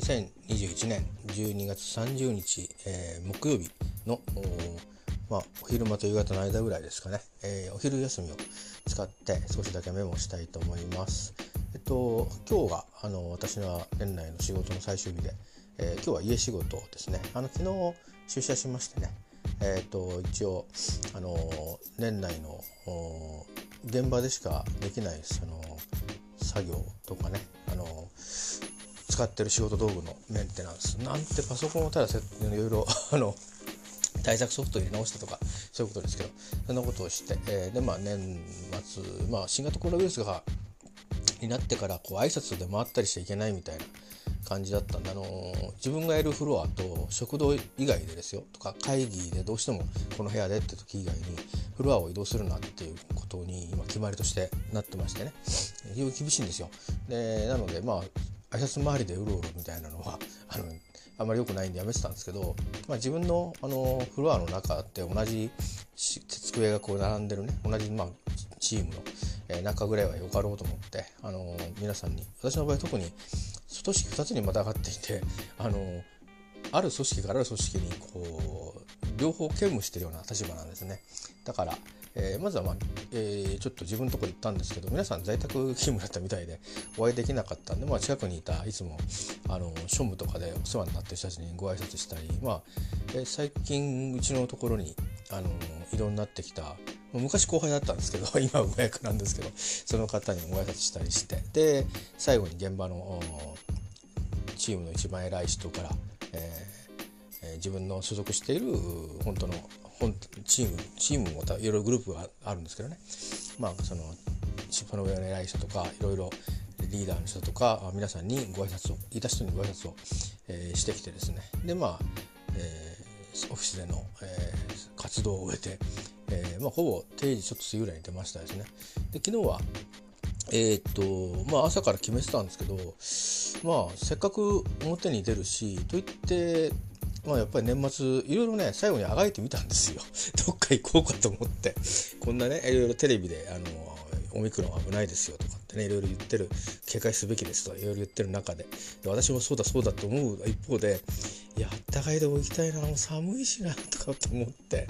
2021年12月30日、えー、木曜日のまあ、お昼間と夕方の間ぐらいですかね、えー、お昼休みを使って少しだけメモしたいと思います。えっと、今日があの私の年内の仕事の最終日で、えー、今日は家仕事ですね。あの昨日出社しましてね、えっと一応あの年内の現場でしかできないその作業とかねあの使ってる仕事道具のメンテナンスなんてパソコンをただいろいろ あの対策ソフト入れ直したとかそういうことですけどそんなことをして、えー、でまあ年末、まあ、新型コロナウイルスがになってからこう挨拶で回ったりしちゃいけないみたいな感じだったんで、あのー、自分がいるフロアと食堂以外でですよとか会議でどうしてもこの部屋でって時以外にフロアを移動するなっていうことに今決まりとしてなってましてね非常に厳しいんですよ。でなのでまあ挨拶回りでうろうろみたいなのは あのあんまり良くないんでやめてたんですけど、まあ、自分のあのフロアの中って同じ机がこう並んでるね同じまあチームの、え中ぐらいはよかろうと思ってあの皆さんに私の場合特に組織2つにまたがっていて あのある組織からある組織にこう両方兼務してるような立場なんですね。だからえー、まずは、まあえー、ちょっと自分のとこ行ったんですけど皆さん在宅勤務だったみたいでお会いできなかったんで、まあ、近くにいたいつもあの庶務とかでお世話になってる人たちにご挨拶したり、まあえー、最近うちのところにあの異動になってきた昔後輩だったんですけど 今は上役なんですけどその方にご挨拶したりしてで最後に現場のチームの一番偉い人から、えー、自分の所属している本当のチームチームもいろいろグループがあるんですけどね。まあそのその上の偉い人とかいろいろリーダーの人とか皆さんにご挨拶をいた人にご挨拶を、えー、してきてですね。でまあ、えー、オフィスでの、えー、活動を終えて、えーまあ、ほぼ定時ちょっと過ぎぐらいに出ましたですね。で昨日はえー、っとまあ朝から決めてたんですけどまあせっかく表に出るしといってまあ、やっぱり年末いろいろね最後にあがいてみたんですよ。どっか行こうかと思って。こんなねいろいろテレビであのオミクロン危ないですよとかってねいろいろ言ってる警戒すべきですとかいろいろ言ってる中で。私もそうだそうだと思う一方でいやあったかいとこ行きたいなもう寒いしな とかと思って。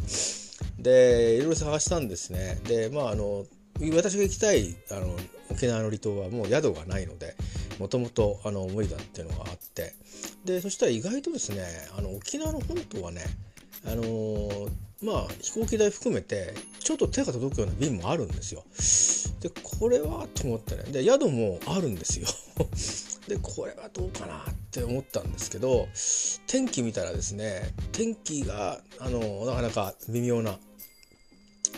でいろいろ探したんですね。でまああの私が行きたいあの沖縄の離島はもう宿がないのでもともとあの無理だっていうのがあってでそしたら意外とですねあの沖縄の本島はねあのー、まあ飛行機代含めてちょっと手が届くような便もあるんですよ。でこれはと思ってねで宿もあるんですよ。でこれはどうかなって思ったんですけど天気見たらですね天気があのなかなか微妙な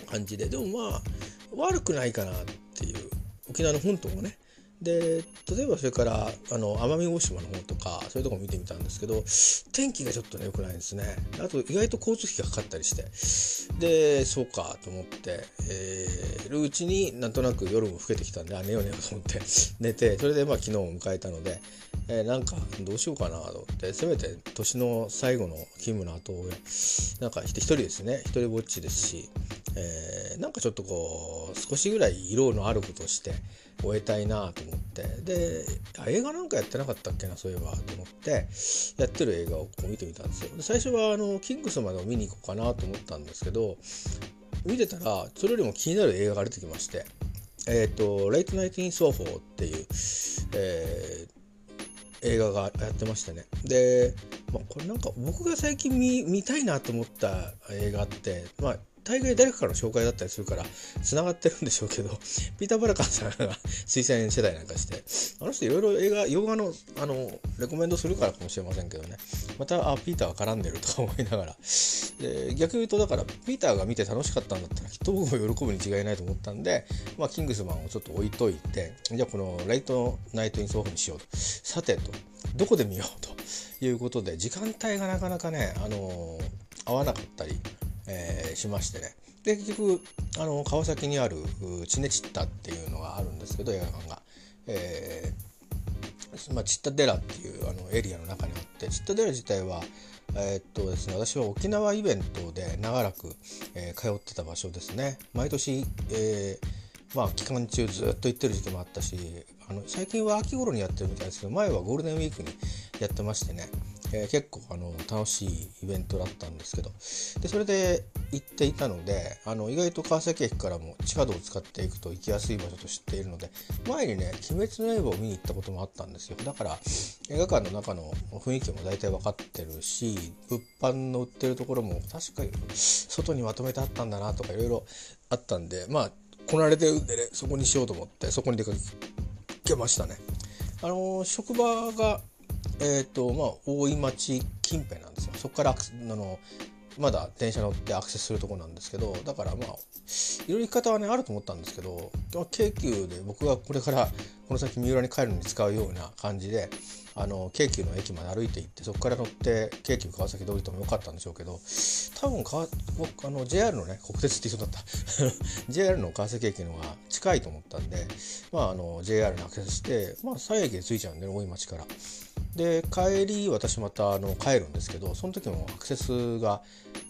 感じででもまあ悪くないかなっていう沖縄の本島もねで例えばそれからあの奄美大島の方とかそういうとこ見てみたんですけど天気がちょっとね良くないですね。あと意外と交通費がかかったりして。でそうかと思って、えー、るうちになんとなく夜も更けてきたんであ寝よう寝ようと思って 寝てそれでまあ昨日を迎えたので、えー、なんかどうしようかなと思ってせめて年の最後の勤務の後なんか一人ですね。一人ぼっちですし、えー、なんかちょっとこう少しぐらい色のあることして終えたいなと思って。で映画なんかやってなかったっけなそういえばと思ってやってる映画をこう見てみたんですよ。最初はあのキングスマンを見に行こうかなと思ったんですけど見てたらそれよりも気になる映画が出てきましてえっ、ー、と「レイトナイト・イン・ソーホー」っていう、えー、映画がやってましてね。で、まあ、これなんか僕が最近見見たいなと思った映画ってまあ大概誰かからの紹介だったりするから繋がってるんでしょうけど ピーター・バラカンさんが推薦世代なんかしてあの人いろいろ映画洋画のあのレコメンドするからかもしれませんけどね。またあピーターが絡んでるとか思いながら。で逆に言うとだからピーターが見て楽しかったんだったらきっと僕も喜ぶに違いないと思ったんで、まあ、キングスマンをちょっと置いといてじゃあこのラストナイト・イン・ソーホーにしようと。さてとどこで見ようということで時間帯がなかなかね、あの合わなかったりえー、しましてねで結局あの川崎にあるチネチッタっていうのがあるんですけど映画館が。えーまあ、チッタデラっていうあのエリアの中にあってチッタデラ自体はえー、っとですね、私は沖縄イベントで長らく、えー、通ってた場所ですね。毎年、えー、まあ、期間中ずっと行ってる時期もあったしあの最近は秋頃にやってるみたいですけど前はゴールデンウィークにやってましてね、えー、結構あの楽しいイベントだったんですけどでそれで行っていたのであの意外と川崎駅からも地下道を使っていくと行きやすい場所と知っているので前にね「鬼滅の刃」を見に行ったこともあったんですよだから映画館の中の雰囲気も大体分かってるし物販の売ってるところも確かに外にまとめてあったんだなとかいろいろあったんでまあこなれてるんでねそこにしようと思ってそこに出かけましたね。あの職場がえーとまあ、大井町近辺なんですよそこからあのまだ電車乗ってアクセスするとこなんですけどだからまあいろいろ行き方はねあると思ったんですけど京急で僕がこれからこの先三浦に帰るのに使うような感じであの京急の駅まで歩いて行ってそこから乗って京急川崎で降りてもよかったんでしょうけど多分か僕あの JR のね国鉄って言いそうだった JR の川崎駅のが近いと思ったんで、まあ、あの JR にアクセスして、まあ、3駅で着いちゃうんで、ね、大井町から。で帰り私またあの帰るんですけどその時もアクセスが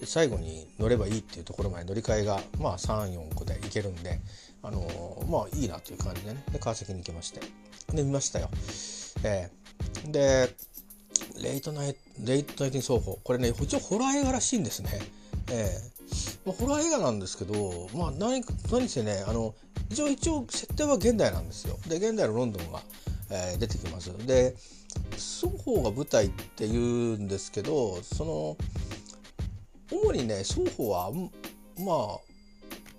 最後に乗ればいいっていうところまで乗り換えがまあ34個で行けるんであのまあいいなという感じでねで川崎に行きましてで見ましたよ。えー、でレイトナイトレイトナイト双方これね一応ホラー映画らしいんですね。えーまあ、ホラー映画なんですけど、まあ何、何せねあの一応一応設定は現代なんですよ。で現代のロンドンが、えー、出てきます。で双方が舞台って言うんですけどその主にね双方はまあ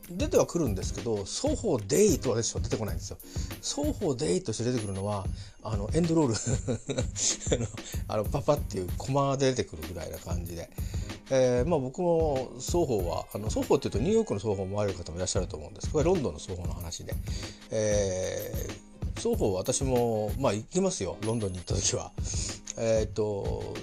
出てはくるんですけど双方デイとはでしょ出てこないんですよ。双方デイとして出てくるのはあのエンドロール あのパパっていうコマで出てくるぐらいな感じで、えー、まあ僕も双方はあの双方っていうとニューヨークの双方もある方もいらっしゃると思うんです。これロンドンの双方の話で、えー双方私もまあ行きますよロンドンに行った時は。えっ、ー、と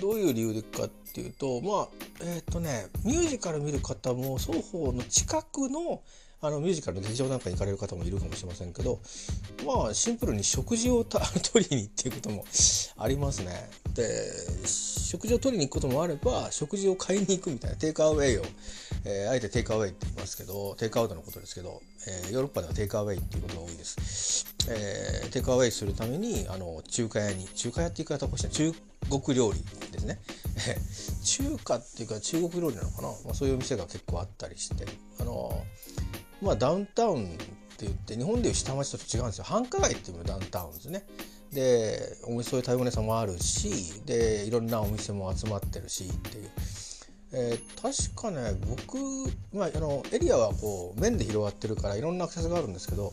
どういう理由でかっていうとまあえっ、ー、とねミュージカル見る方も双方の近くのあのミュージカルの劇場なんか行かれる方もいるかもしれませんけどまあシンプルに食事を 取りにっていうこともありますね。で食事を取りに行くこともあれば食事を買いに行くみたいなテイクアウェイを、えー、あえてテイクアウェイって言いますけどテイクアウトのことですけど、えー、ヨーロッパではテイクアウェイっていうことが多いです。えー、テイクアウェイするためにあの中華屋に中華屋って言い方をして中国料理ですね。中華っていうか中国料理なのかな、まあ、そういうお店が結構あったりして。あのまあダウンタウンって言って日本でいう下町と違うんですよ。繁華街っていうのがダウンタウンですね。でお店そういう台湾屋さんもあるしでいろんなお店も集まってるしっていう。えー、確かね僕、まあ、あのエリアはこう面で広がってるからいろんなアクセスがあるんですけど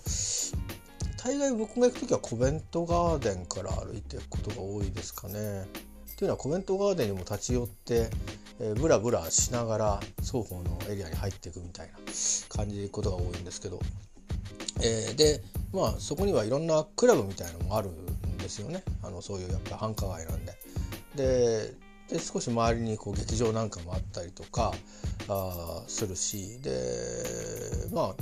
大概僕が行く時はコベントガーデンから歩いていくことが多いですかね。っていうのはコベントガーデンにも立ち寄って、えー、ブラブラしながら双方のエリアに入っていくみたいな感じで行くことが多いんですけど、えー、でまあそこにはいろんなクラブみたいなのもあるんですよねあのそういうやっぱ繁華街なんで。でで少し周りにこう劇場なんかもあったりとかあするしでまあ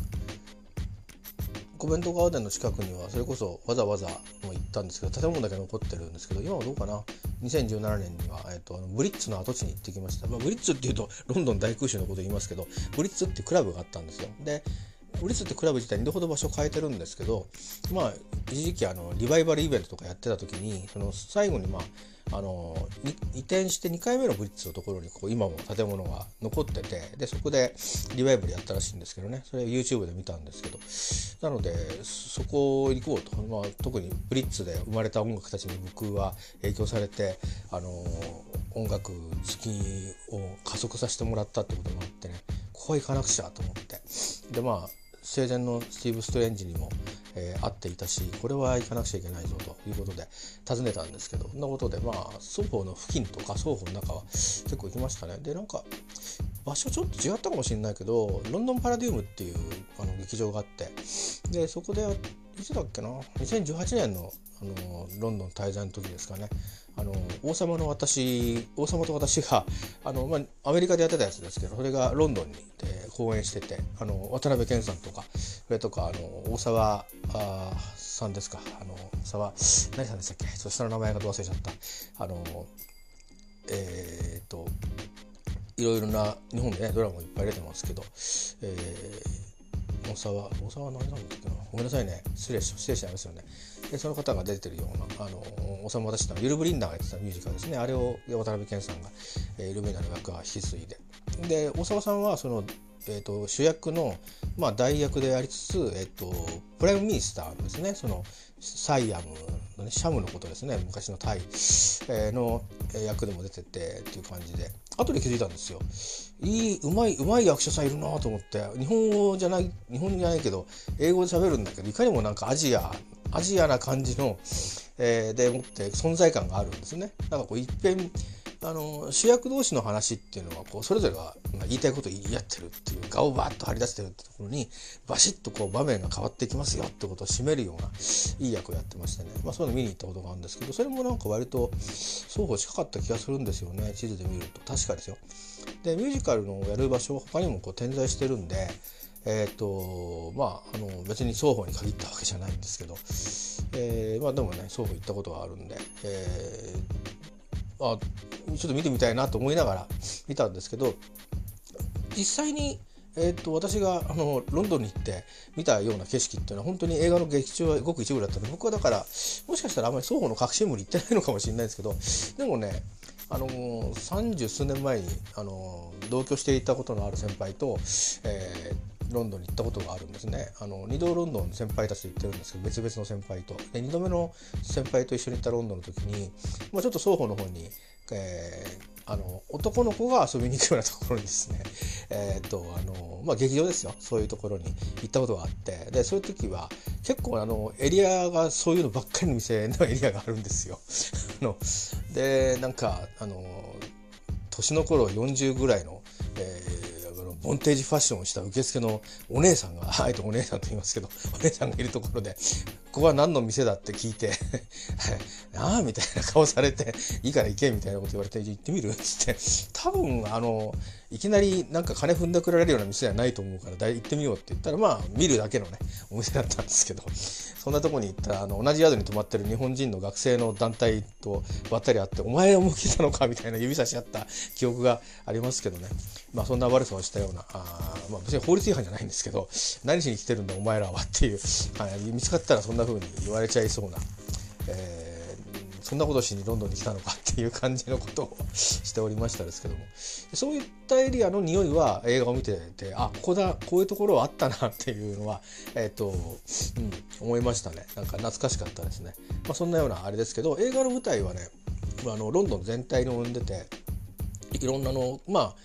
コメントガーデンの近くにはそれこそわざわざも行ったんですけど建物だけ残ってるんですけど今はどうかな？2017年には、えーと、ブリッツの跡地に行ってきました、まあ、ブリッツっていうとロンドン大空襲のこと言いますけどブリッツってクラブがあったんですよ。でブリッツってクラブ自体2度ほど場所変えてるんですけどまあ一時期あのリバイバルイベントとかやってた時にその最後にまああの移転して2回目のブリッツのところにこう今も建物が残っててでそこでリバイバルやったらしいんですけどね。それ YouTube で見たんですけど。なのでそこ行こうと、まあ、特にブリッツで生まれた音楽たちに僕は影響されてあの音楽好きを加速させてもらったってこともあってね。ここは行かなくちゃと思って。でまあ生前のスティーブ・ストレンジにもえー、会っていたしこれは行かなくちゃいけないぞということで訪ねたんですけどそんなことでまあ双方の付近とか双方の中は結構行きましたね。でなんか場所ちょっと違ったかもしれないけどロンドンパラディウムっていうあの劇場があってでそこでいつだっけな？2018年のあのロンドン滞在の時ですかね。あの王様の私王様と私が あの、まあ、アメリカでやってたやつですけどそれがロンドンにで公演しててあの渡辺謙さんとかそれとかあの大沢あさんですか。あの沢何さんでしたっけ。そしたら名前が忘れちゃった。あのえー、っといろいろな日本でねドラマいっぱい出てますけど、えー、大沢大沢何なんだっけな。ごめんなさいね。失礼し失礼しちゃいますよね。でその方が出てるようなあの王様と私のユル・ブリンナーがやってたミュージカルですね。あれを渡辺謙さんが、えー、ユル・ブリンナの役は引き継いで。で大沢さんはそのえーと、主役の、まあ、代役でありつつ、えーと、 Prime Minister ですねその Siam の、ね、シャムのことですね昔のタイ、えー、の役でも出ててっていう感じで後で気づいたんですよ。いいうまいうまい役者さんいるなと思って日本語じゃない日本語じゃないけど英語で喋るんだけどいかにもなんかアジアアジアな感じの、えー、でもって存在感があるんですね。なんかこう一遍あの主役同士の話っていうのはこうそれぞれが言いたいことを言い合ってるっていう顔をバッと張り出してるってところにバシッとこう場面が変わってきますよってことを締めるようないい役をやってましてね、まあ、そういうの見に行ったことがあるんですけどそれもなんか割と双方近かった気がするんですよね地図で見ると確かですよ。でミュージカルのやる場所他にもこう点在してるんでえっ、ー、とまああの別に双方に限ったわけじゃないんですけど、えー、まあでもね双方行ったことがあるんで、えー、あちょっと見てみたいなと思いながら見たんですけど実際に、えーと、私があのロンドンに行って見たような景色っていうのは本当に映画の劇中はごく一部だったので僕はだからもしかしたらあんまり双方の隠し部に行ってないのかもしれないですけどでもねあの三十数年前に、あの同居していたことのある先輩と、えー、ロンドンに行ったことがあるんですね。あの2度ロンドンの先輩たちと行ってるんですけど別々の先輩と。で2度目の先輩と一緒に行ったロンドンの時に、まあ、ちょっと双方の方に、えー、あの男の子が遊びに行くようなところにですね えっとあの、まあ、劇場ですよ。そういうところに行ったことがあって。でそういう時は結構あのエリアがそういうのばっかりの店のエリアがあるんですよ。のでなんかあの年の頃40ぐらいの、えーボンテージファッションをした受付のお姉さんが、あえてお姉さんと言いますけど、お姉さんがいるところで、ここは何の店だって聞いて、ああみたいな顔されて、いいから行けみたいなこと言われて、行ってみる？っつって、多分、あの、いきなりなんか金踏んだくられるような店じゃないと思うから、行ってみようって言ったら、まあ、見るだけのね、お店だったんですけど、そんなとこに行ったら、あの、同じ宿に泊まってる日本人の学生の団体とばったり会って、お前を向けたのかみたいな指差し合った記憶がありますけどね。まあ、そんな悪さをしたような、あまあ、別に法律違反じゃないんですけど、何しに来てるんだお前らはっていう、はい、見つかったらそんな風に言われちゃいそうな、えー、そんなことしにロンドンに来たのかっていう感じのことをしておりましたですけども。そういったエリアの匂いは映画を見ててあここだこういうところはあったなっていうのはえ、ー、と、うん、思いましたね。なんか懐かしかったですね、まあ、そんなようなあれですけど映画の舞台はねあのロンドン全体に生んでていろんなのまあ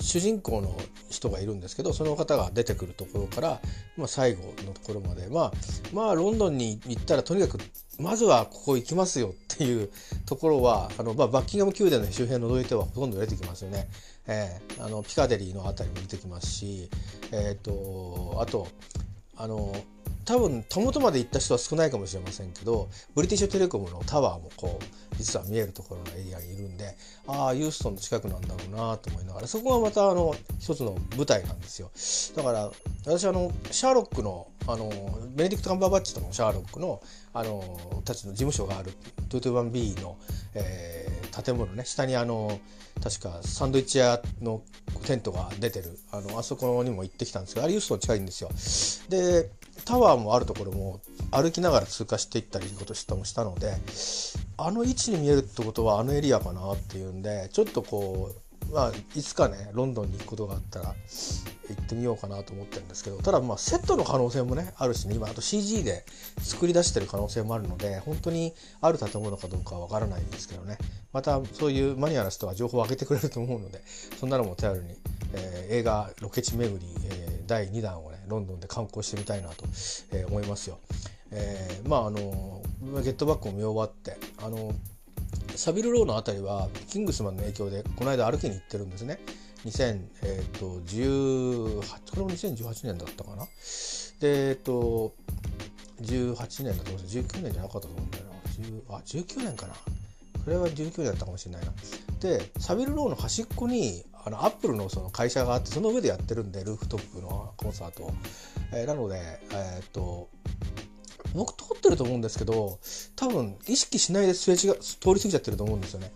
主人公の人がいるんですけどその方が出てくるところから、まあ、最後のところまで、まあ、まあロンドンに行ったらとにかくまずはここ行きますよっていうところはあの、まあ、バッキンガム宮殿の周辺除いてはほとんど出てきますよね。えー、あのピカデリーの辺りも出てきますし、えーと、あとあの多分たもとまで行った人は少ないかもしれませんけどブリティッシュテレコムのタワーもこう実は見えるところのエリアにいるんでああユーストンの近くなんだろうなと思いながらそこがまたあの一つの舞台なんですよ。だから私あのシャーロックのあのベネディクト・カンバーバッチとのシャーロックのあのたちの事務所がある 221B の、えー、建物ね。下にあの確かサンドイッチ屋のテントが出てる。あのあそこにも行ってきたんですけどあれユーストン近いんですよ。でタワーもあるところも歩きながら通過していったりことしたもしたのであの位置に見えるってことはあのエリアかなっていうんでちょっとこうまあ、いつかねロンドンに行くことがあったら行ってみようかなと思ってるんですけどただまあセットの可能性もねあるしね今あと CG で作り出してる可能性もあるので本当にある建物かどうかは分からないんですけどねまたそういうマニアな人は情報を上げてくれると思うのでそんなのも頼りに、えー、映画ロケ地巡り、えー、第2弾をねロンドンで観光してみたいなと、えー、思いますよ。えー、まああのゲットバックも見終わってあのサビルローの辺りはキングスマンの影響でこの間歩きに行ってるんですね。2018、えー、とこれも2018年だったかな。で、えっ、と、18年だと思うんです19年じゃなかったと思うんだよな。あ、19年かな。それは19年だったかもしれないな。で、サビルローの端っこにあのアップルのその会社があってその上でやってるんでルーフトップのコンサート、えー、なので、えー、っと僕通ってると思うんですけど多分意識しないですれ違通り過ぎちゃってると思うんですよね。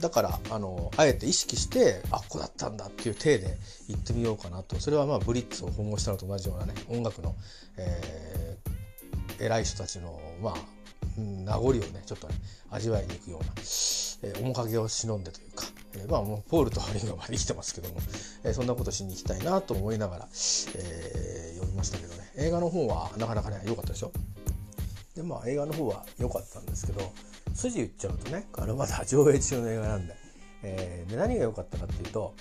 だからあのあえて意識してあここだったんだっていう体で行ってみようかなと。それはまあブリッツを訪問したのと同じようなね音楽の、えー、偉い人たちのまあ、名残をねちょっとね味わいに行くような、えー、面影を忍んでというか、えー、まあもうポールとリンガまで生きてますけども、えー、そんなことしに行きたいなと思いながら、えー、読みましたけどね。映画の方はなかなかね良かったでしょ？でまあ映画の方は良かったんですけど筋言っちゃうとねあのまだ上映中の映画なんで,、えー、で何が良かったかっていうと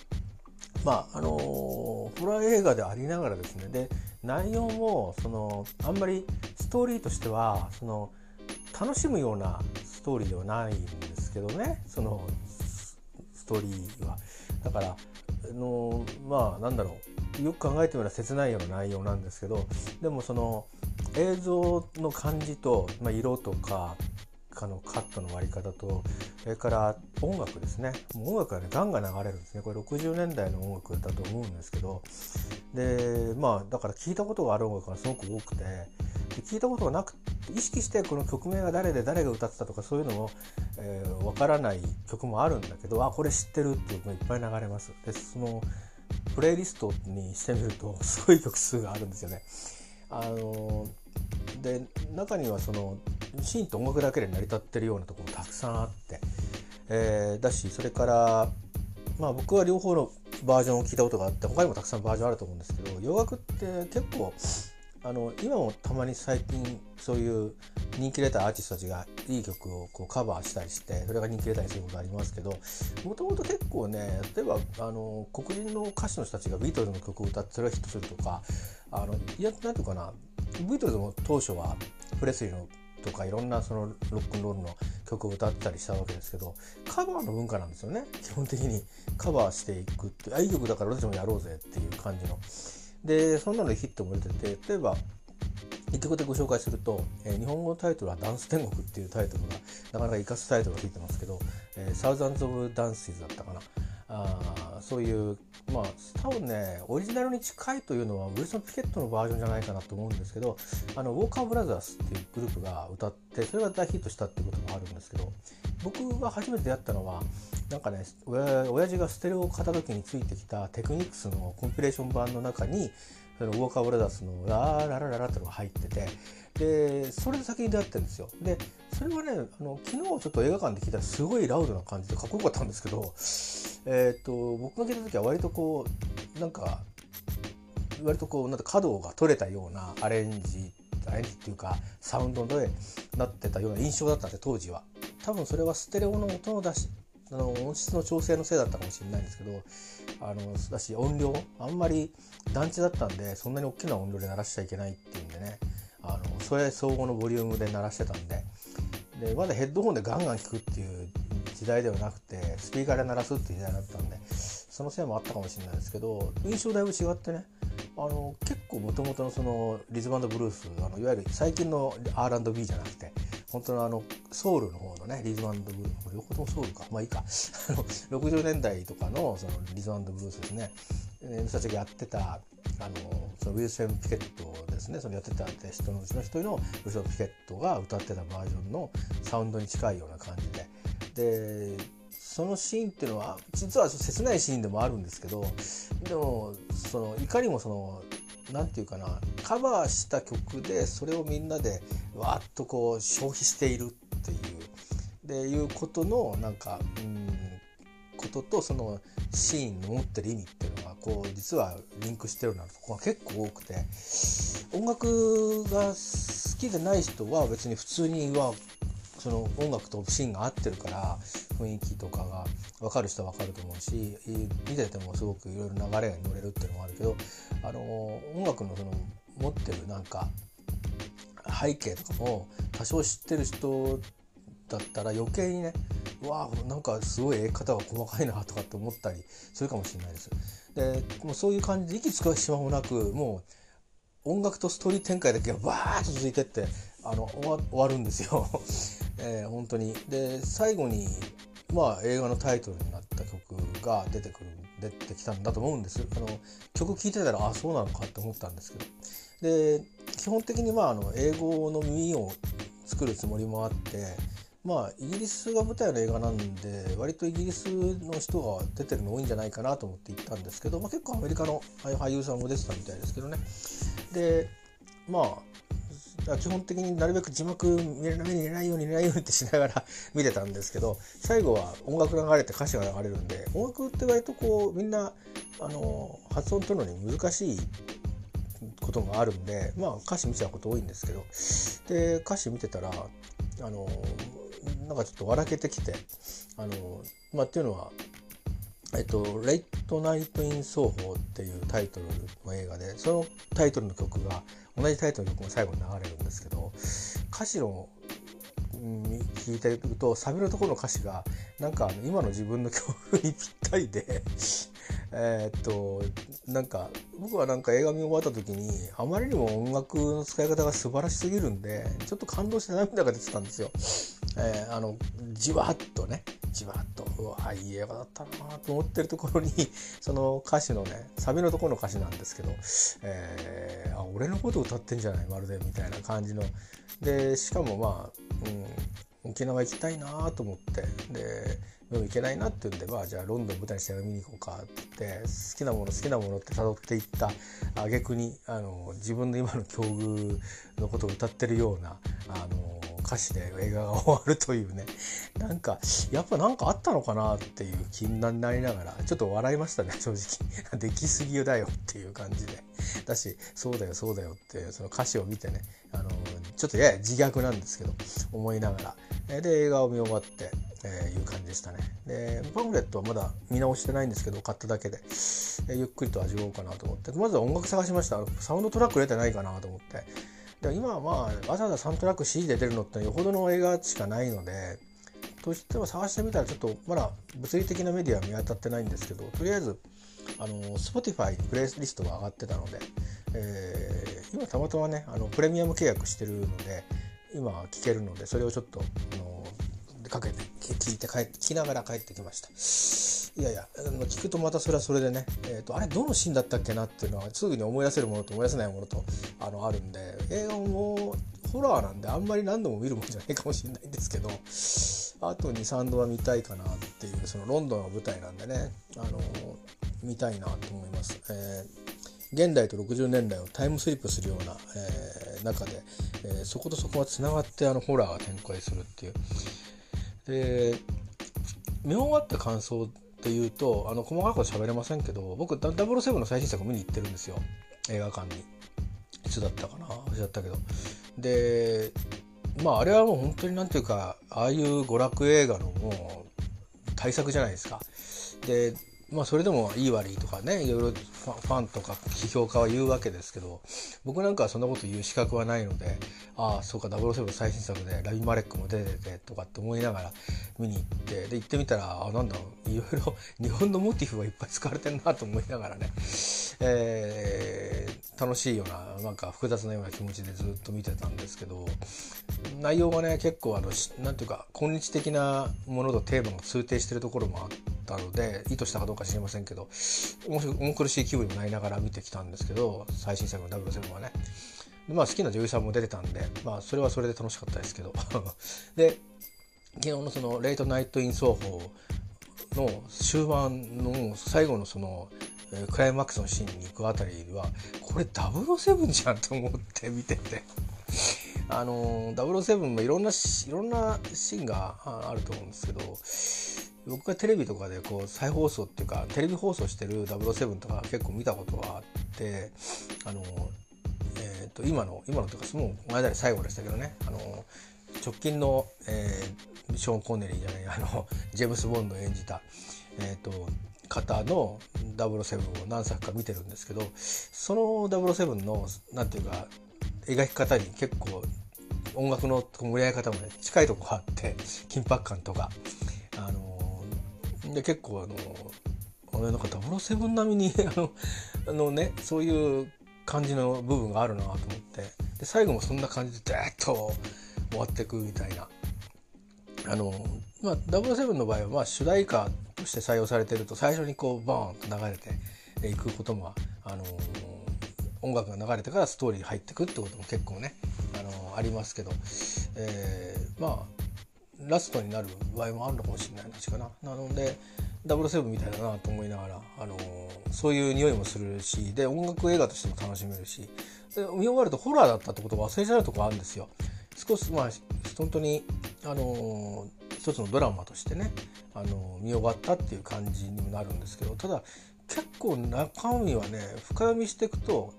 まああのー、ホラー映画でありながらですねで内容もそのあんまりストーリーとしてはその楽しむようなストーリーではないんですけどねそのストーリーは。だからのまあなんだろう。よく考えてみれば切ないような内容なんですけどでもその映像の感じと、まあ、色とかあのカットの割り方とそれから音楽ですね。音楽がねガンガン流れるんですね。これ60年代の音楽だと思うんですけど。でまあだから聞いたことがある音楽がすごく多くて聞いたことがなく意識してこの曲名が誰で誰が歌ってたとかそういうのも、えー、分からない曲もあるんだけどあこれ知ってるっていうのがいっぱい流れます。でそのプレイリストにしてみると すごい曲数があるんですよね。あので中にはそのシーンと音楽だけで成り立ってるようなところもたくさんあって、えー、だしそれからまあ僕は両方のバージョンを聞いたことがあって他にもたくさんバージョンあると思うんですけど洋楽って結構あの今もたまに最近そういう人気出たアーティストたちがいい曲をこうカバーしたりしてそれが人気出たりすることありますけどもともと結構ね例えばあの黒人の歌手の人たちがビートルズの曲を歌ってそれがヒットするとかあのいやなんていうかなビートルズも当初はプレスリーのとかいろんなそのロックンロールの曲を歌ったりしたわけですけどカバーの文化なんですよね基本的にカバーしていくってあいい曲だから俺たちもやろうぜっていう感じの。でそんなのでヒットも出てて例えば一曲でご紹介すると、えー、日本語のタイトルは「ダンス天国」っていうタイトルがなかなか生かすタイトルがついてますけど「、サウザンズ・オブ・ダンスイズ」だったかな。あそういうまあ多分ねオリジナルに近いというのはウィルソン・ピケットのバージョンじゃないかなと思うんですけどあのウォーカー・ブラザーズっていうグループが歌ってそれが大ヒットしたっていうこともあるんですけど僕が初めて出会ったのはなんかね親父がステレオを買った時についてきたテクニックスのコンピレーション版の中にそのウォーカー・ブラザーズの「ラーララララ」ってのが入っててでそれで先に出会ってるんですよ。でそれはねあの昨日ちょっと映画館で聞いたらすごいラウドな感じでかっこよかったんですけど、えーと、僕が聞いた時は割とこうなんか割とこうなんか角が取れたようなアレンジアレンジっていうかサウンドでなってたような印象だったんで当時は。多分それはステレオの音の出しあの音質の調整のせいだったかもしれないんですけどあのだし音量あんまり団地だったんでそんなに大きな音量で鳴らしちゃいけないっていうんでねあのそれ相互のボリュームで鳴らしてたんででまだヘッドホンでガンガン聴くっていう時代ではなくてスピーカーで鳴らすっていう時代だったんでそのせいもあったかもしれないですけど印象だいぶ違ってねあの結構もともとのそのリズムブルースあのいわゆる最近の R&B じゃなくて本当のあのソウルの方のねリズムブルース両方ともソウルか。まあいいか。60年代とかのそのリズムブルースですね。人たちがやってたあのそのウィルセン・ピケットですねそのやってた人のうちの一人のウィルセン・ピケットが歌ってたバージョンのサウンドに近いような感じで。でそのシーンっていうのは実は切ないシーンでもあるんですけどでもそのいかにもその何て言うかなカバーした曲でそれをみんなでわっとこう消費しているっていう。でいうことのなんかうんこととそのシーンの持ってる意味っていうのがこう実はリンクしてるようなとこが結構多くて。音楽が好きでない人は別に普通にはその音楽とシーンが合ってるから雰囲気とかが分かる人は分かると思うし見ててもすごくいろいろ流れが乗れるっていうのもあるけどあの音楽のその持ってるなんか背景とかも多少知ってる人だったら余計にねわあなんかすごい絵方が細かいなとかって思ったりするかもしれないです。でもうそういう感じで息つく暇もなくもう音楽とストーリー展開だけがバーッと続いてってあの終わるんですよ。えー、本当に。で最後にまあ映画のタイトルになった曲が出てくる出てきたんだと思うんです。あの曲聴いてたらあそうなのかって思ったんですけど。で基本的にまああの英語の耳を作るつもりもあってまあイギリスが舞台の映画なんで割とイギリスの人が出てるの多いんじゃないかなと思って行ったんですけど、まあ、結構アメリカの俳優さんも出てたみたいですけどね。でまあ基本的になるべく字幕見れないないように見れないようにってしながら 見てたんですけど最後は音楽流れて歌詞が流れるんで音楽って割とこうみんなあの発音取るのに難しいことがあるんでまあ歌詞見ちゃうこと多いんですけど。で歌詞見てたらあのなんかちょっと笑けてきてあのまあっていうのはえっと、レイトナイト・イン・奏法っていうタイトルの映画でそのタイトルの曲が同じタイトルの曲が最後に流れるんですけど歌詞の聞いてるとサビのところの歌詞がなんか今の自分の曲にぴったりで えっとなんか僕はなんか映画見終わった時にあまりにも音楽の使い方が素晴らしすぎるんでちょっと感動して涙が出てたんですよ。えー、あのじわっとねじわっとうわいい映画だったなと思ってるところに その歌詞のねサビのところの歌詞なんですけど、えー、あ俺のこと歌ってんじゃないまるでみたいな感じの。でしかもまあ、うん、沖縄行きたいなと思ってででも行けないなって言うんでまあじゃあロンドン舞台にして見に行こうかって言って好きなもの好きなものって辿っていった挙句にあの自分の今の境遇のことを歌ってるようなあの歌詞で映画が終わるというね。なんかやっぱ何かあったのかなっていう気になりながらちょっと笑いましたね正直。できすぎだよっていう感じで。だしそうだよそうだよってその歌詞を見てねあのちょっとやや自虐なんですけど思いながら。で映画を見終わってえー、いう感じでしたね。でパンフレットはまだ見直してないんですけど買っただけで、えー、ゆっくりと味わおうかなと思って。まずは音楽探しました。サウンドトラック入れてないかなと思って。で今はまあわざわざサントラック CD で出るのってよほどの映画しかないのでとしては探してみたらちょっとまだ物理的なメディアは見当たってないんですけどとりあえずあの Spotify にプレイリストが上がってたので、えー、今たまたまねあのプレミアム契約してるので今聴けるのでそれをちょっとあのかけて聞いて帰って聞きながら帰ってきました。いやいや聞くとまたそれはそれでね、えーと、あれどのシーンだったっけなっていうのはすぐに思い出せるものと思い出せないものとあのあるんで映画もホラーなんであんまり何度も見るもんじゃないかもしれないんですけどあと23度は見たいかなっていうそのロンドンの舞台なんでねあの見たいなと思います。えー現代と60年代をタイムスリップするような、えー、中で、えー、そことそこがつながってあのホラーが展開するっていうで見終わった感想っていうとあの細かく喋れませんけど僕ダブルセブンの最新作見に行ってるんですよ。映画館に。いつだったかな。忘れちゃったけど。でまああれはもう本当になんていうかああいう娯楽映画のもう対策じゃないですか。でまあそれでもいい悪いとかねいろいろファンとか批評家は言うわけですけど僕なんかはそんなこと言う資格はないのでああそうか007最新作でラビ・マレックも出ててとかって思いながら見に行ってで行ってみたらあなんだろういろいろ日本のモチーフがいっぱい使われてるなと思いながらね、えー、楽しいようななんか複雑なような気持ちでずっと見てたんですけど内容がね結構あのなんていうか今日的なものとテーマが通底してるところもあってたので意図したかどうか知りませんけど重苦しい気分になりながら見てきたんですけど最新作の007はね。まあ好きな女優さんも出てたんで、まあそれはそれで楽しかったですけど。で、昨日のそのレイトナイト・イン奏法の終盤の最後のそのクライマックスのシーンに行くあたりはこれ007じゃんと思って見てて あの007もいろんないろんなシーンがあると思うんですけど僕がテレビとかでこう再放送っていうかテレビ放送してる007とか結構見たことがあってあの、えー、と今の今のというかもう前だり最後でしたけどね。あの直近の、えー、ショーン・コネリーじゃないあのジェームス・ボンドを演じた、えーと、方の007を何作か見てるんですけどその007の何ていうか描き方に結構音楽の盛り上げ方もね近いとこがあって緊迫感とかあので結構あの俺なんか007並みにあのあのねそういう感じの部分があるなと思って。で最後もそんな感じでダーッと終わっていくみたいな。あのまあ007の場合はまあ主題歌として採用されてると最初にこうバーンと流れていくこともあの音楽が流れてからストーリーに入ってくってことも結構ねあのありますけど、えー、まあラストになる場合もあるのかもしれない確かな。なので007みたいだなと思いながら、あのそういう匂いもするしで音楽映画としても楽しめるし見終わるとホラーだったってことを忘れちゃうとこあるんですよ。少しまあ本当にあの一つのドラマとしてねあの見終わったっていう感じにもなるんですけどただ結構中身はね深読みしていくと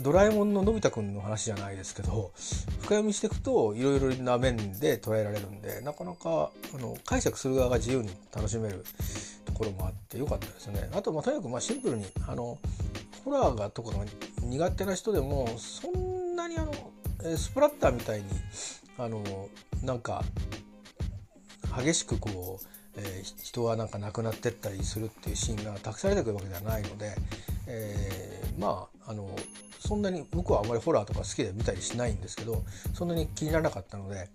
ドラえもんののび太くんの話じゃないですけど深読みしていくといろいろな面で捉えられるんでなかなかあの解釈する側が自由に楽しめるところもあってよかったですね。あとまあとにかくまあシンプルにあのホラーがとかが苦手な人でもそんなにあのスプラッターみたいにあのなんか激しくこう、えー、人はなんか亡くなってったりするっていうシーンがたくさん出てくるわけではないので、えー、まああのそんなに僕はあまりホラーとか好きで見たりしないんですけどそんなに気にならなかったので、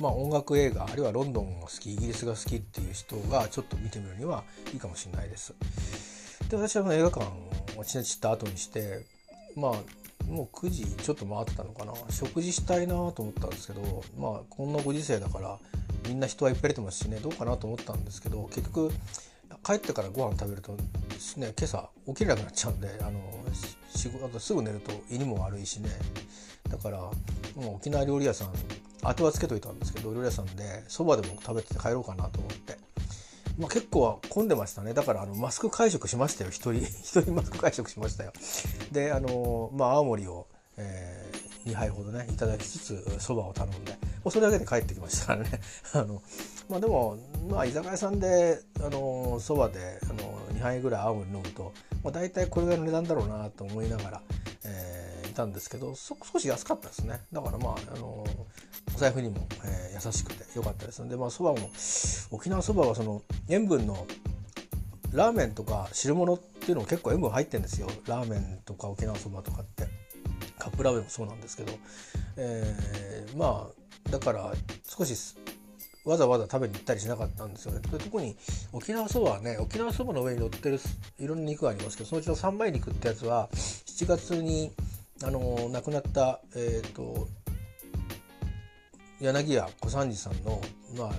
まあ、音楽映画あるいはロンドンが好きイギリスが好きっていう人がちょっと見てみるにはいいかもしれないです。で私は映画館をちねちった後にしてまあもう9時ちょっと回ってたのかな食事したいなと思ったんですけどまあこんなご時世だからみんな人はいっぱい出てますしねどうかなと思ったんですけど結局帰ってからご飯食べるとね今朝起きれなくなっちゃうんであの仕事すぐ寝ると胃にも悪いしね。だからもう沖縄料理屋さん当てはつけといたんですけど料理屋さんでそばでも食べてて帰ろうかなと思って。まあ、結構混んでましたね。だからあのマスク会食しましたよ。一人 一人マスク会食しましたよ。であのまあ青森を、えー、2杯ほどねいただきつつそばを頼んで。もうそれだけで帰ってきましたからね。あのまあでもまあ居酒屋さんであのそばであの2杯ぐらい青森飲むと、まあ、大体これぐらいの値段だろうなと思いながら、えー、いたんですけど少し安かったですね。だからまああのお財布にも、えー、優しくて良かったですのでまあそばも沖縄そばはその塩分のラーメンとか汁物っていうのも結構塩分入ってるんですよ。ラーメンとか沖縄そばとかって。カップラーメンもそうなんですけど、えー、まあだから少しわざわざ食べに行ったりしなかったんですよね。で特に沖縄そばはね沖縄そばの上に乗ってるいろんな肉がありますけどそのうちの三枚肉ってやつは7月にあの亡くなったえっ、ー、と柳家小三治さんの、まあ、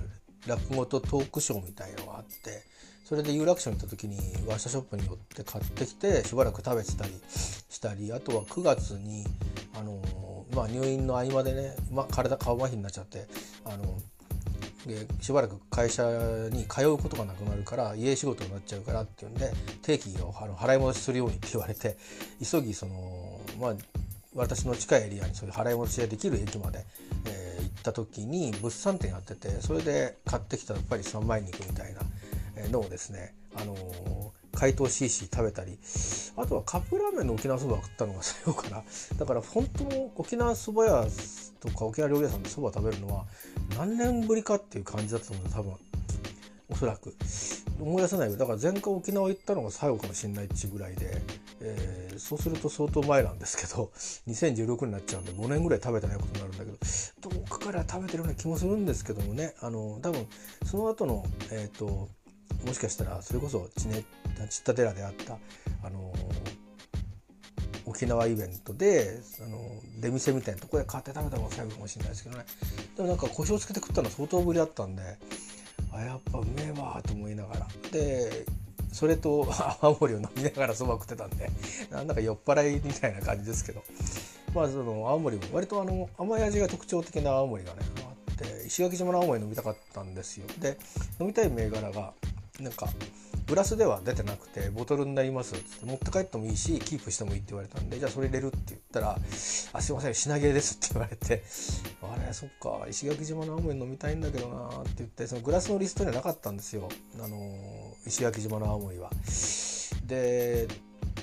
落語とトークショーみたいのがあってそれで有楽町に行った時にワッシャショップに寄って買ってきてしばらく食べてたりしたりあとは9月にあの、まあ、入院の合間でね、まあ、体顔麻痺になっちゃってあのでしばらく会社に通うことがなくなるから家仕事になっちゃうからっていうんで定期を払い戻しするようにって言われて 急ぎそのまあ私の近いエリアにそういう払い戻しができる駅まで、えー、行った時に物産展やっててそれで買ってきたやっぱり三枚肉みたいなのをですね、あのー、解凍しいし食べたりあとはカップラーメンの沖縄そばを食ったのが最後かな。だから本当沖縄そば屋とか沖縄料理屋さんでそば食べるのは何年ぶりかっていう感じだったと思うんです多分。おそらく。思い出せないだから前回沖縄行ったのが最後かもしれないっていうぐらいで、えー、そうすると相当前なんですけど2016になっちゃうんで5年ぐらい食べてないことになるんだけど遠くから食べてるような気もするんですけどもね。あの多分その後のえっ、ー、ともしかしたらそれこそちねちった寺であったあの沖縄イベントであの出店みたいなとこで買って食べたのが最後かもしれないですけどね。でもなんか胡椒つけて食ったの相当ぶりだったんであやっぱうめえわと思いながら。でそれと 泡盛を飲みながらそば食ってたんでなんだか酔っ払いみたいな感じですけど。まあその青森も割とあの甘い味が特徴的な青森がねあって石垣島の青森飲みたかったんですよ。で飲みたい銘柄がなんかグラスでは出てなくてボトルになりますっつって持って帰ってもいいしキープしてもいいって言われたんでじゃあそれ入れるって言ったら「あすいません品切れです」って言われて「あれそっか石垣島の青森飲みたいんだけどな」って言ってそのグラスのリストにはなかったんですよあの石垣島の青森は。で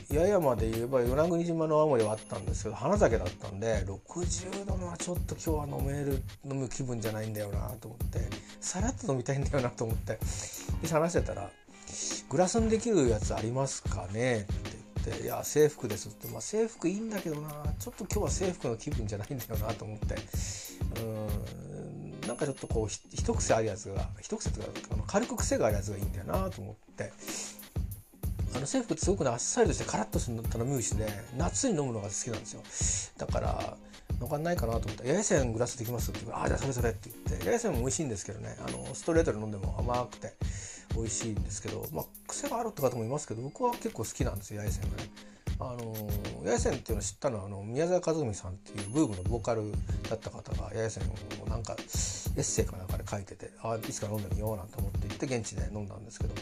八重山で言えば与那国島の青森はあったんですけど花酒だったんで60度のちょっと今日は飲める飲む気分じゃないんだよなと思ってさらっと飲みたいんだよなと思って話してたらグラスにできるやつありますかね?」って言って「いや制服です」って「まあ、制服いいんだけどな。ちょっと今日は制服の気分じゃないんだよな」と思って。うん。なんかちょっとこう一癖あるやつが一癖というかあの軽く癖があるやつがいいんだよなと思って。あの制服ってすごくねあっさりとしてカラッとする頼み牛で夏に飲むのが好きなんですよ。だからのがないかなと思ったら「八重線グラスできます」って言うから「ああじゃあそれそれ」って言って。八重線も美味しいんですけどね。あのストレートで飲んでも甘くて。美味しいんですけどまあ癖があるって方もいますけど僕は結構好きなんですよ八重線がね。あの八重線っていうのを知ったのはあの宮沢和美さんっていうブームのボーカルだった方が八重線をなんかエッセイかなんかで書いててあいつか飲んでみようなんて思って行って現地で飲んだんですけど、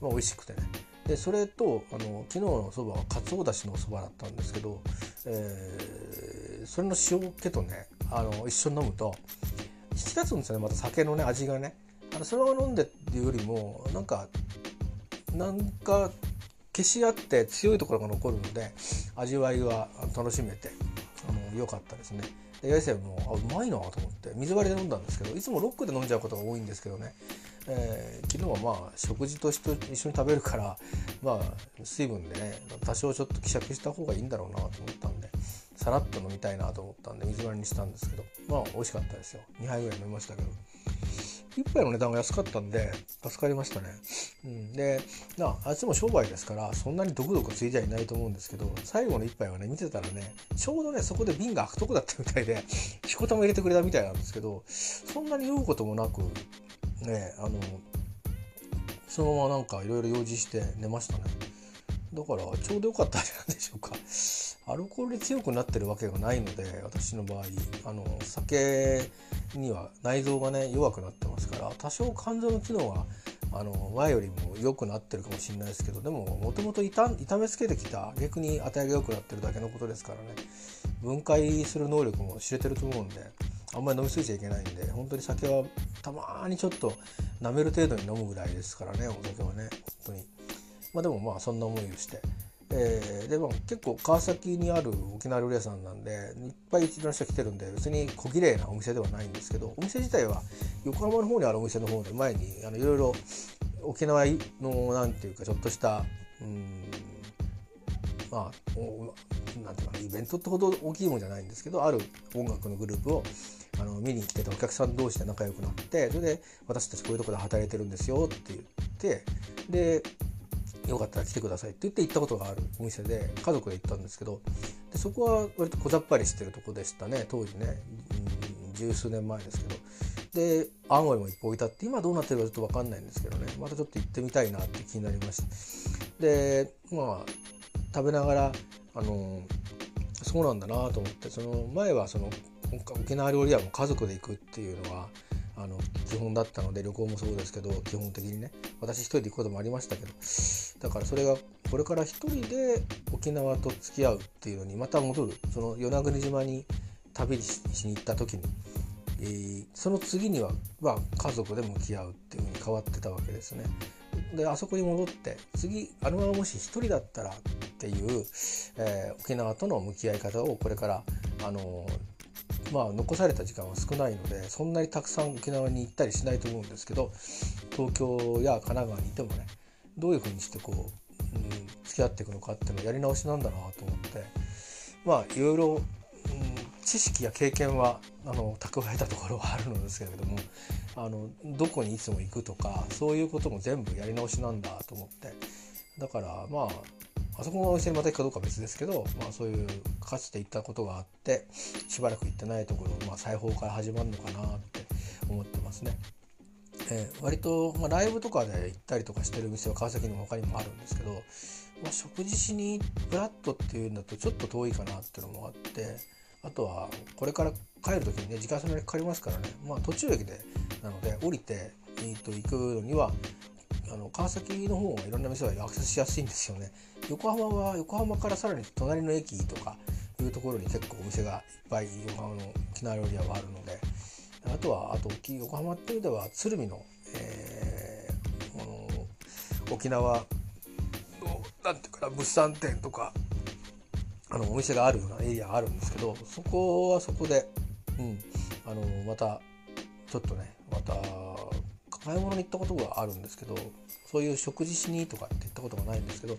まあ、美味しくてね。でそれとあの昨日のそばはかつおだしのそばだったんですけど、えー、それの塩気とねあの一緒に飲むと引き立つんですよねまた酒のね味がね。あのそれを飲んでっていうよりもなんかなんか消し合って強いところが残るので味わいは楽しめてあの良かったですね。で八重瀬もあうまいなと思って水割りで飲んだんですけどいつもロックで飲んじゃうことが多いんですけどね、えー、昨日はまあ食事として一緒に食べるからまあ水分でね多少ちょっと希釈した方がいいんだろうなと思ったんでさらっと飲みたいなと思ったんで水割りにしたんですけどまあ美味しかったですよ2杯ぐらい飲みましたけど。1杯の値段が安かったんで助かりましたね。うん、でなあっちも商売ですからそんなに毒々ついじゃいないと思うんですけど最後の1杯はね見てたらねちょうどねそこで瓶が開くとこだったみたいでしこたま入れてくれたみたいなんですけどそんなに酔うこともなくねあのそのままなんかいろいろ用事して寝ましたね。だからちょうどよかったんじゃないでしょうか。アルコールで強くなってるわけがないので私の場合あの酒には内臓がね弱くなってますから多少肝臓の機能はあの前よりも良くなってるかもしれないですけどでももともと痛めつけてきた逆に値が良くなってるだけのことですからね分解する能力も知れてると思うんであんまり飲み過ぎちゃいけないんで本当に酒はたまにちょっと舐める程度に飲むぐらいですからねお酒はね本当に。まあでもまあそんな思いをしてえー、でも結構川崎にある沖縄料理屋さんなんでいっぱいいろんな人来てるんで別に小綺麗なお店ではないんですけどお店自体は横浜の方にあるお店の方で前にあのいろいろ沖縄のなんていうかちょっとしたうんまあなんていうかイベントってほど大きいもんじゃないんですけどある音楽のグループをあの見に来てたお客さん同士で仲良くなってそれで私たちこういうとこで働いてるんですよって言ってでよかったら来てくださいって言って行ったことがあるお店で家族で行ったんですけどでそこは割と小ざっぱりしてるとこでしたね。当時ね、うん、十数年前ですけど。で青森も一歩置いたって今どうなってるかちょっと分かんないんですけどね。またちょっと行ってみたいなって気になりました。でまあ食べながらあのそうなんだなと思ってその前はその沖縄料理屋も家族で行くっていうのはあの基本だったので旅行もそうですけど基本的にね私一人で行くこともありましたけどだからそれがこれから一人で沖縄と付き合うっていうのにまた戻るその与那国島に旅しに行った時に、えー、その次には、まあ、家族で向き合うっていうふうに変わってたわけですね。であそこに戻って次あのままもし一人だったらっていう、えー、沖縄との向き合い方をこれからあのまあ残された時間は少ないのでそんなにたくさん沖縄に行ったりしないと思うんですけど東京や神奈川にいてもねどういうふうにしてこう、うん、付き合っていくのかっていうのをやり直しなんだなと思ってまあいろいろ、うん、知識や経験はあの蓄えたところはあるのですけれどもあのどこにいつも行くとかそういうことも全部やり直しなんだと思ってだからまああそこのお店にまた行くかどうかは別ですけど、まあ、そういうかつて行ったことがあってしばらく行ってないところ、まあ、裁縫から始まるのかなって思ってますね。えー、割と、まあ、ライブとかで行ったりとかしてる店は川崎にも他にもあるんですけど、まあ、食事しにブラッドっていうんだとちょっと遠いかなっていうのもあってあとはこれから帰る時にね時間そんなにかかりますからね、まあ、途中駅でなので降りて、えー、と行くのにはあの川崎の方がいろんな店はアクセスしやすいんですよね。横浜は横浜からさらに隣の駅とかいうところに結構お店がいっぱい横浜の沖縄料理屋はあるのであとはあと横浜っていうでは鶴見の,、えー、の沖縄のなんていうかな物産展とかあのお店があるようなエリアがあるんですけどそこはそこで、うん、あのまたちょっとねまた買い物に行ったことがあるんですけどそういう食事しにとかって言ったことがないんですけど、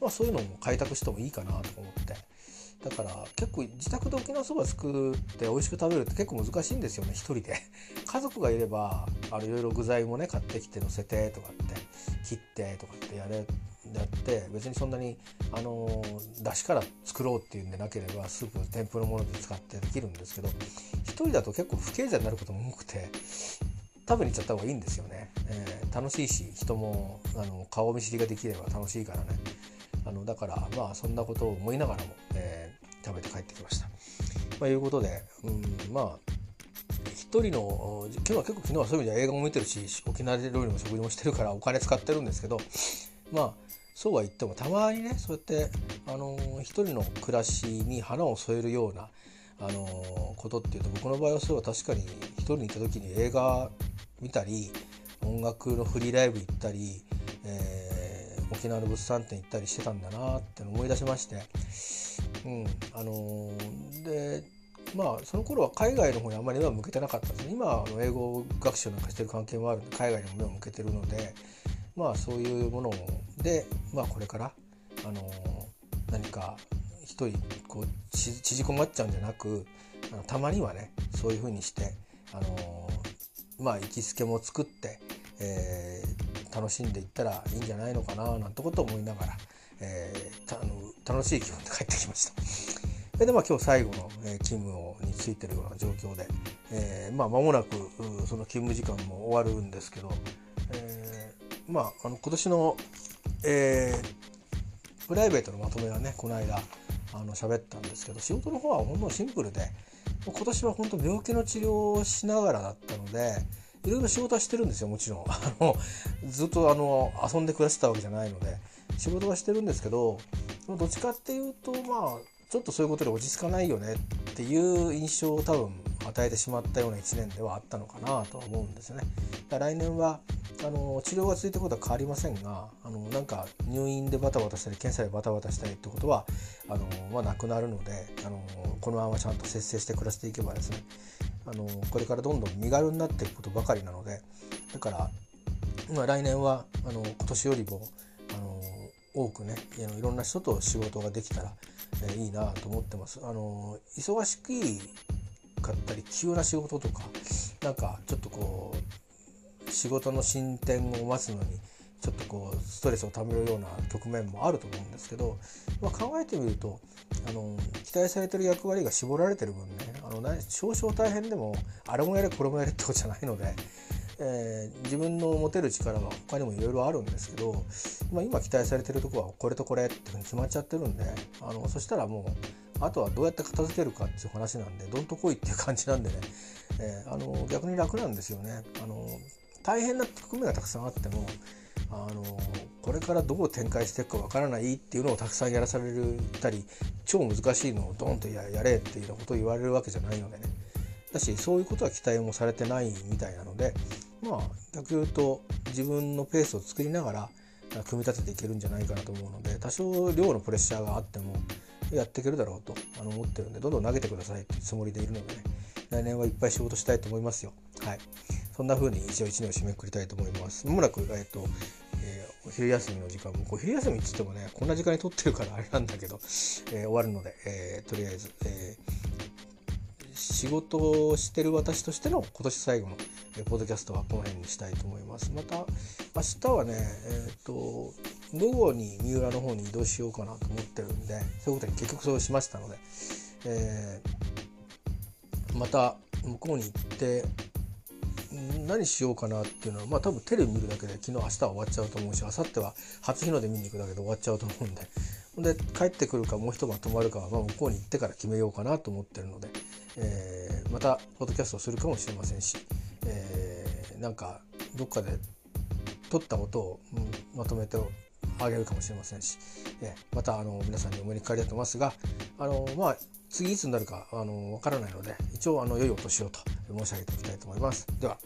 まあ、そういうのも開拓してもいいかなと思って。だから結構自宅で沖縄そば作って美味しく食べるって結構難しいんですよね一人で。家族がいればあのいろいろ具材もね買ってきて乗せてとかって切ってとかってやれやって別にそんなにあの出汁から作ろうっていうんでなければスープ天ぷのもので使ってできるんですけど一人だと結構不経済になることも多くて食べに行っちゃった方がいいんですよね、えー、楽しいし人もあの顔見知りができれば楽しいからねあのだからまあそんなことを思いながらも、えー、食べて帰ってきました。まあ、いうことで、うん、まあ一人の昨日は結構昨日はそういう意味では映画も見てるし沖縄料理も食事もしてるからお金使ってるんですけどまあそうは言ってもたまにねそうやってあの一人の暮らしに花を添えるようなあのことっていうと僕の場合はそうは確かに一人にいた時に映画見たり音楽のフリーライブ行ったり、えー、沖縄の物産展行ったりしてたんだなって思い出しまして、うんあの、でまあその頃は海外の方にあんまり目を向けてなかったんですね。今あの英語学習なんかしてる関係もあるんで海外にも目を向けてるのでまあそういうもので、まあ、これから、あの、何か一人こう縮こまっちゃうんじゃなくあのたまにはねそういうふうにして、あのー、まあ行きつけも作って、えー、楽しんでいったらいいんじゃないのかななんてことを思いながら、えー、あの楽しい気分で帰ってきました。でまあ今日最後の、えー、勤務をについてるような状況で、えー、まあ間もなくその勤務時間も終わるんですけど、えー、まああの今年の、えー、プライベートのまとめはねこの間あの喋ったんですけど仕事の方はほんのシンプルで今年は本当病気の治療をしながらだったのでいろいろ仕事はしてるんですよもちろん。あのずっとあの遊んで暮らしてたわけじゃないので仕事はしてるんですけどどっちかっていうとまあちょっとそういうことで落ち着かないよねっていう印象を多分与えてしまったような1年ではあったのかなとは思うんですね。来年はあの治療が続いてことは変わりませんがあのなんか入院でバタバタしたり検査でバタバタしたりってことはあの、まあ、なくなるのであのこのままちゃんと節制して暮らしていけばですねあのこれからどんどん身軽になっていくことばかりなのでだから、まあ、来年はあの今年よりもあの多くねいろんな人と仕事ができたら、え、いいなと思ってます。あの忙しかったり急な仕事とかなんかちょっとこう仕事の進展を待つのにちょっとこうストレスをためるような局面もあると思うんですけど、まあ、考えてみるとあの期待されてる役割が絞られてる分ねあの少々大変でもあれもやれこれもやれってことじゃないので、えー、自分の持てる力は他にもいろいろあるんですけど、まあ、今期待されてるとこはこれとこれっていうふうに決まっちゃってるんであのそしたらもうあとはどうやって片付けるかっていう話なんでどんと来いっていう感じなんでね、えー、あの逆に楽なんですよね。あの大変な局面がたくさんあってもあのこれからどう展開していくかわからないっていうのをたくさんやらされたり超難しいのをドンとやれっていうようなことを言われるわけじゃないのでねだしそういうことは期待もされてないみたいなのでまあ逆に言うと自分のペースを作りながら組み立てていけるんじゃないかなと思うので多少量のプレッシャーがあってもやっていけるだろうと思ってるんでどんどん投げてくださいっていうつもりでいるのでね来年はいっぱい仕事したいと思いますよ。はい。そんな風に一応1年を締めくくりたいと思います。まもなく、えっとえー、お昼休みの時間もこう昼休みっつってもねこんな時間に撮ってるからあれなんだけど、えー、終わるので、えー、とりあえず、え仕事をしてる私としての今年最後の、えポッドキャストはこの辺にしたいと思います。また明日はねえっ、と午後に三浦の方に移動しようかなと思ってるんでそういうことに結局そうしましたので、えー、また向こうに行って何しようかなっていうのはまあ多分テレビ見るだけで昨日明日は終わっちゃうと思うし明後日は初日の出見に行くだけで終わっちゃうと思うんでで帰ってくるかもう一晩泊まるかはまあ向こうに行ってから決めようかなと思ってるので、えー、またポッドキャストするかもしれませんし、えー、なんかどっかで撮った音を、うん、まとめてあげるかもしれませんし、えまたあの皆さんにお目にかかりたいと思いますがあのまあ次いつになるかあのわからないので一応あの良いお年をと申し上げておきたいと思います。では